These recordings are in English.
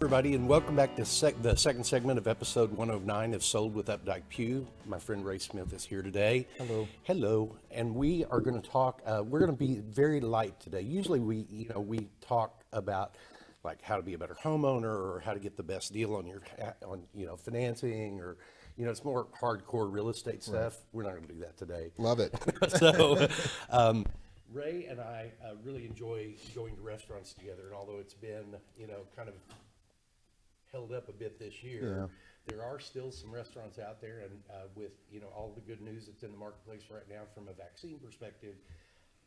everybody, and welcome back to sec- the second segment of episode 109 of Sold with Updike Pew. My friend Ray Smith is here today. Hello. Hello, and we are going to talk. Uh, we're going to be very light today. Usually, we you know we talk about like how to be a better homeowner or how to get the best deal on your on you know financing or you know it's more hardcore real estate stuff. We're not going to do that today. Love it. so, um, Ray and I uh, really enjoy going to restaurants together, and although it's been, you know, kind of held up a bit this year, there are still some restaurants out there, and uh, with, you know, all the good news that's in the marketplace right now from a vaccine perspective,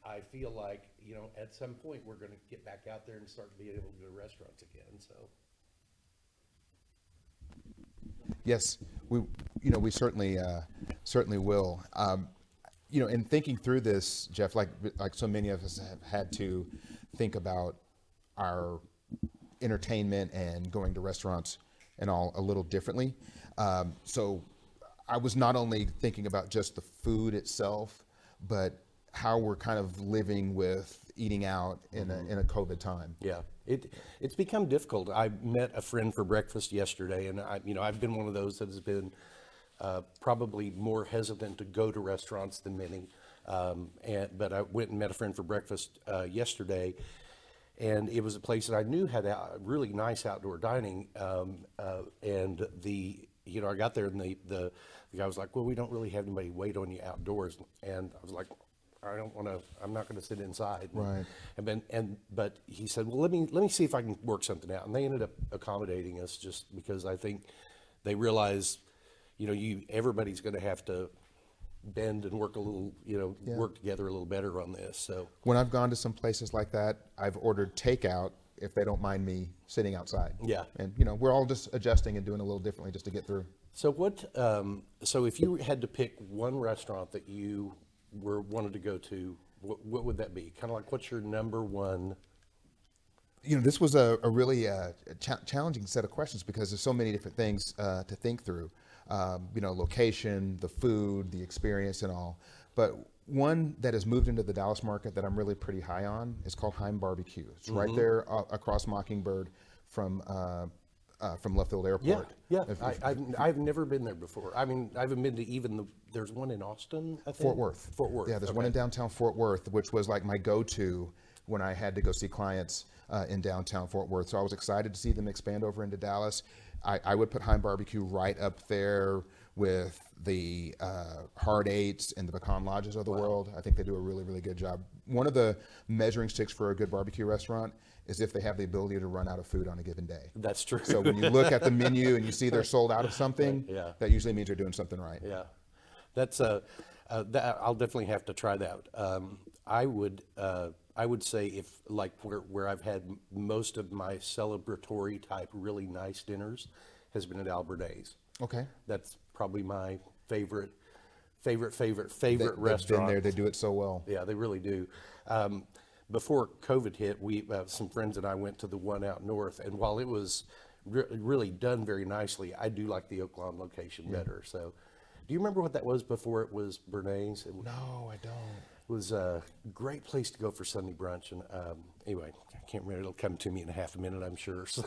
I feel like, you know, at some point, we're gonna get back out there and start being able to go to restaurants again, so. Yes, we, you know, we certainly, uh, certainly will. Um, you know, in thinking through this, Jeff, like like so many of us have had to think about our entertainment and going to restaurants and all a little differently. Um, so, I was not only thinking about just the food itself, but how we're kind of living with eating out in a in a COVID time. Yeah, it it's become difficult. I met a friend for breakfast yesterday, and I, you know, I've been one of those that has been uh, probably more hesitant to go to restaurants than many. Um, and but I went and met a friend for breakfast uh, yesterday, and it was a place that I knew had a really nice outdoor dining. Um, uh, and the you know I got there and the, the the guy was like, "Well, we don't really have anybody wait on you outdoors," and I was like. I don't want to. I'm not going to sit inside. Right. And then, and but he said, well, let me let me see if I can work something out. And they ended up accommodating us just because I think they realize, you know, you everybody's going to have to bend and work a little, you know, Yeah. work together a little better on this. So When I've gone to some places like that, I've ordered takeout if they don't mind me sitting outside. Yeah. And you know, we're all just adjusting and doing a little differently just to get through. So what? Um, so if you had to pick one restaurant that you were wanted to go to, what, what would that be? Kind of like what's your number one? You know, this was a, a really uh, cha- challenging set of questions because there's so many different things uh, to think through. Um, you know, location, the food, the experience, and all. But one that has moved into the Dallas market that I'm really pretty high on is called Heim Barbecue. It's Mm-hmm. right there uh, across Mockingbird from uh, uh, from Love Field Airport. Yeah, If- I, if- I've, I've never been there before. I mean, I haven't been to even the. There's one in Austin. I think. Fort Worth. Fort Worth. Yeah, there's one in downtown Fort Worth, which was like my go-to when I had to go see clients uh, in downtown Fort Worth. So I was excited to see them expand over into Dallas. I, I would put Heim Barbecue right up there with the uh, Hard Eights and the Pecan Lodges of the world. I think they do a really, really good job. One of the measuring sticks for a good barbecue restaurant is if they have the ability to run out of food on a given day. That's true. So when you look at the menu and you see they're sold out of something, Yeah. that usually means they're doing something right. Yeah, that's uh, uh, that, I'll definitely have to try that. Um, I would uh, I would say if like where where I've had most of my celebratory type really nice dinners has been at Al Biernat's. Okay. That's probably my favorite favorite favorite They, favorite been restaurant. there. They do it so well. Yeah, they really do. Um, before COVID hit, we uh, some friends and I went to the one out north, and while it was re- really done very nicely, I do like the Oak Lawn location better. So, do you remember what that was before it was Biernat's? It No, I don't. Was a great place to go for Sunday brunch, and um, anyway, I can't remember. It'll come to me in a half a minute, I'm sure. So,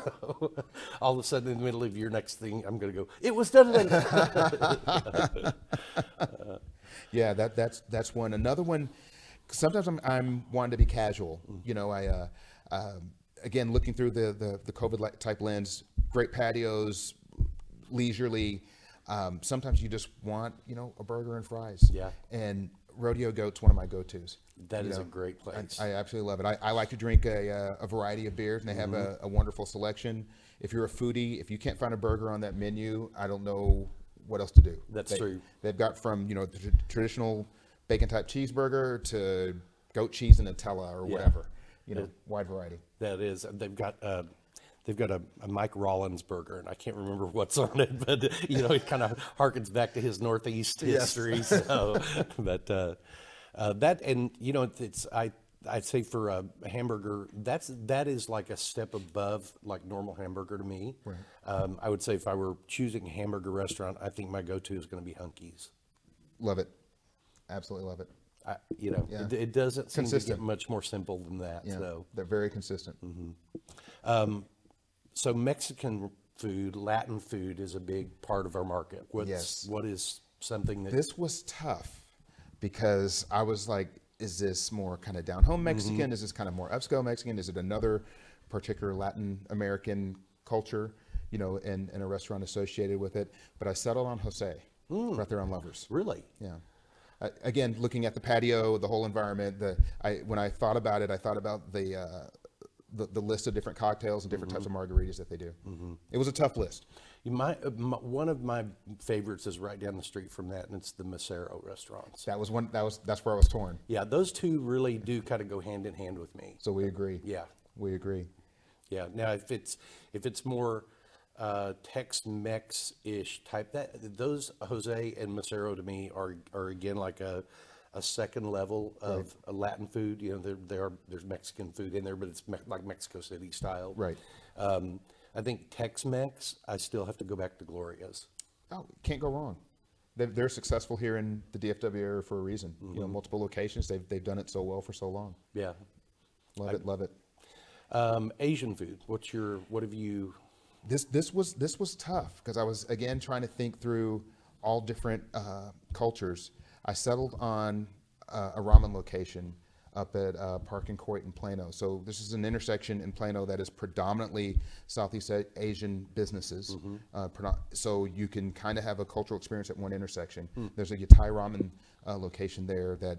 all of a sudden, in the middle of your next thing, I'm going to go. It was done. Yeah, that that's that's one. Another one. Sometimes I'm I'm wanting to be casual. You know, I uh, um again looking through the the, the COVID type lens. Great patios, leisurely. Um, sometimes you just want you know a burger and fries. Yeah. And rodeo goat's one of my go-tos. That You is a great place. I absolutely love it. I, I like to drink a, uh, a variety of beers, and they have Mm-hmm. a, a wonderful selection. If you're a foodie, if you can't find a burger on that menu, I don't know what else to do. That's They- true. They've got from you know the tr- traditional bacon type cheeseburger to goat cheese and Nutella or Yeah. whatever. You know, wide variety. That is, they've got uh, they've got a, a Mike Rollins burger, and I can't remember what's on it, but you know, it kind of harkens back to his Northeast history. So, but uh, uh, that, and you know, it's, I I'd say for a hamburger, that's that is like a step above like normal hamburger to me. Right. Um, I would say if I were choosing a hamburger restaurant, I think my go-to is going to be Hunky's. Love it. Absolutely love it. I, you know, Yeah. it, it doesn't seem to get much more simple than that. Yeah, So. they're very consistent. Mm-hmm. So Mexican food, Latin food is a big part of our market. What's, Yes. What is something that This was tough because I was like, is this more kind of down home Mexican? Mm-hmm. Is this kind of more upscale Mexican? Is it another particular Latin American culture, you know, and, and a restaurant associated with it? But I settled on Jose Mm. right there on Lovers. really? Yeah. Uh, again, looking at the patio, the whole environment, the I when I thought about it, I thought about the uh, the, the list of different cocktails and different types of margaritas that they do. It was a tough list. You might, uh, my, one of my favorites is right down the street from that, and it's the Mesero restaurants. That was one. That was that's where I was torn. Yeah, those two really do kind of go hand in hand with me. So we agree. Yeah. We agree. Yeah. Now, if it's if it's more uh, Tex-Mex ish type, that those Jose and Mesero to me are are again like a a second level of a Latin food. You know, there there are there's Mexican food in there, but it's me- like Mexico City style. Right. Um, I think Tex-Mex. I still have to go back to Gloria's. Oh, can't go wrong. They're, they're successful here in the DFW area for a reason. You know, multiple locations. They've they've done it so well for so long. Yeah. Love it. Love it. Um, Asian food. What's your what have you? this this was this was tough because I was again trying to think through all different uh, cultures. I settled on uh, a ramen location up at uh, Park and Coit in Plano. So this is an intersection in Plano that is predominantly Southeast Asian businesses. Uh, so you can kind of have a cultural experience at one intersection. There's a Thai ramen uh, location there that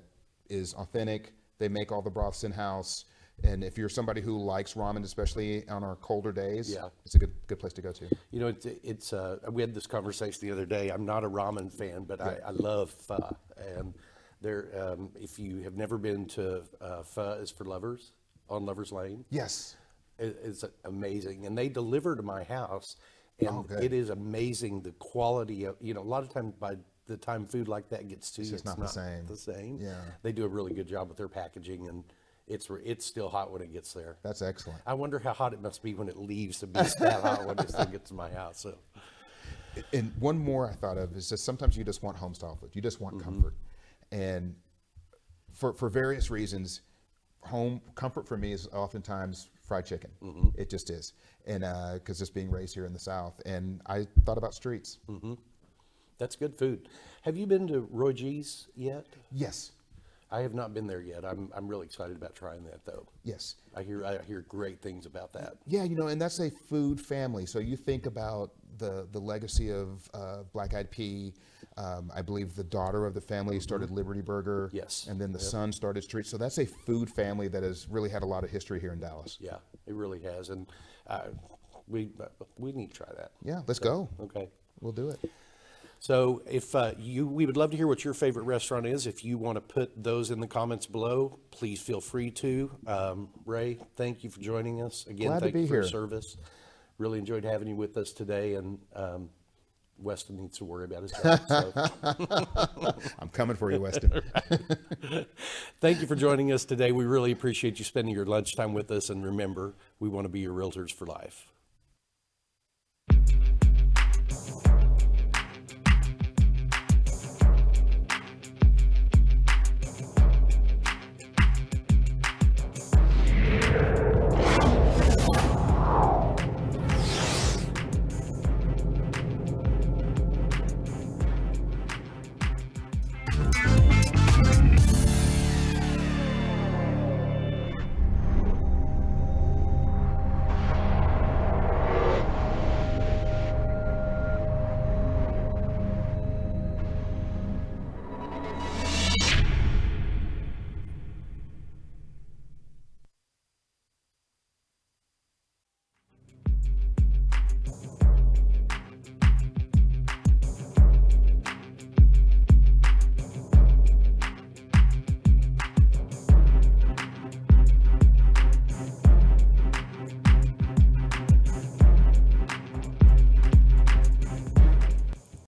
is authentic. They make all the broths in house. And if you're somebody who likes ramen, especially on our colder days, Yeah. it's a good good place to go to. You know, it's, it's uh, we had this conversation the other day. I'm not a ramen fan, but I, I love pho. And there, um, if you have never been to uh, Pho is for Lovers on Lovers Lane, Yes. it, it's amazing. And they deliver to my house, and Oh, it is amazing the quality of. You know, a lot of times by the time food like that gets to you, just not the same. The same. Yeah. They do a really good job with their packaging, and it's it's still hot when it gets there. That's excellent. I wonder how hot it must be when it leaves to be that hot when it still gets to my house. So. And one more I thought of is just sometimes you just want home style food. You just want mm-hmm. comfort. And for for various reasons, home comfort for me is oftentimes fried chicken. Mm-hmm. It just is. And uh, because just being raised here in the South, and I thought about streets. Mm-hmm. That's good food. Have you been to Roy G's yet? Yes, I have not been there yet. I'm, I'm really excited about trying that though. yes. I hear I hear great things about that. Yeah, you know, and that's a food family. So you think about the the legacy of uh, Black Eyed Pea. Um, I believe the daughter of the family started Liberty Burger. Yes. And then the son started Street. So that's a food family that has really had a lot of history here in Dallas. Yeah, it really has, and uh, we we need to try that. Yeah, let's go. Okay. We'll do it. So if uh, you, we would love to hear what your favorite restaurant is. If you want to put those in the comments below, please feel free to. Um, Ray, thank you for joining us again. Glad to thank be you for here. your service. Really enjoyed having you with us today, and um, Weston needs to worry about his job. So. I'm coming for you, Weston. Thank you for joining us today. We really appreciate you spending your lunchtime with us. And remember, we want to be your realtors for life.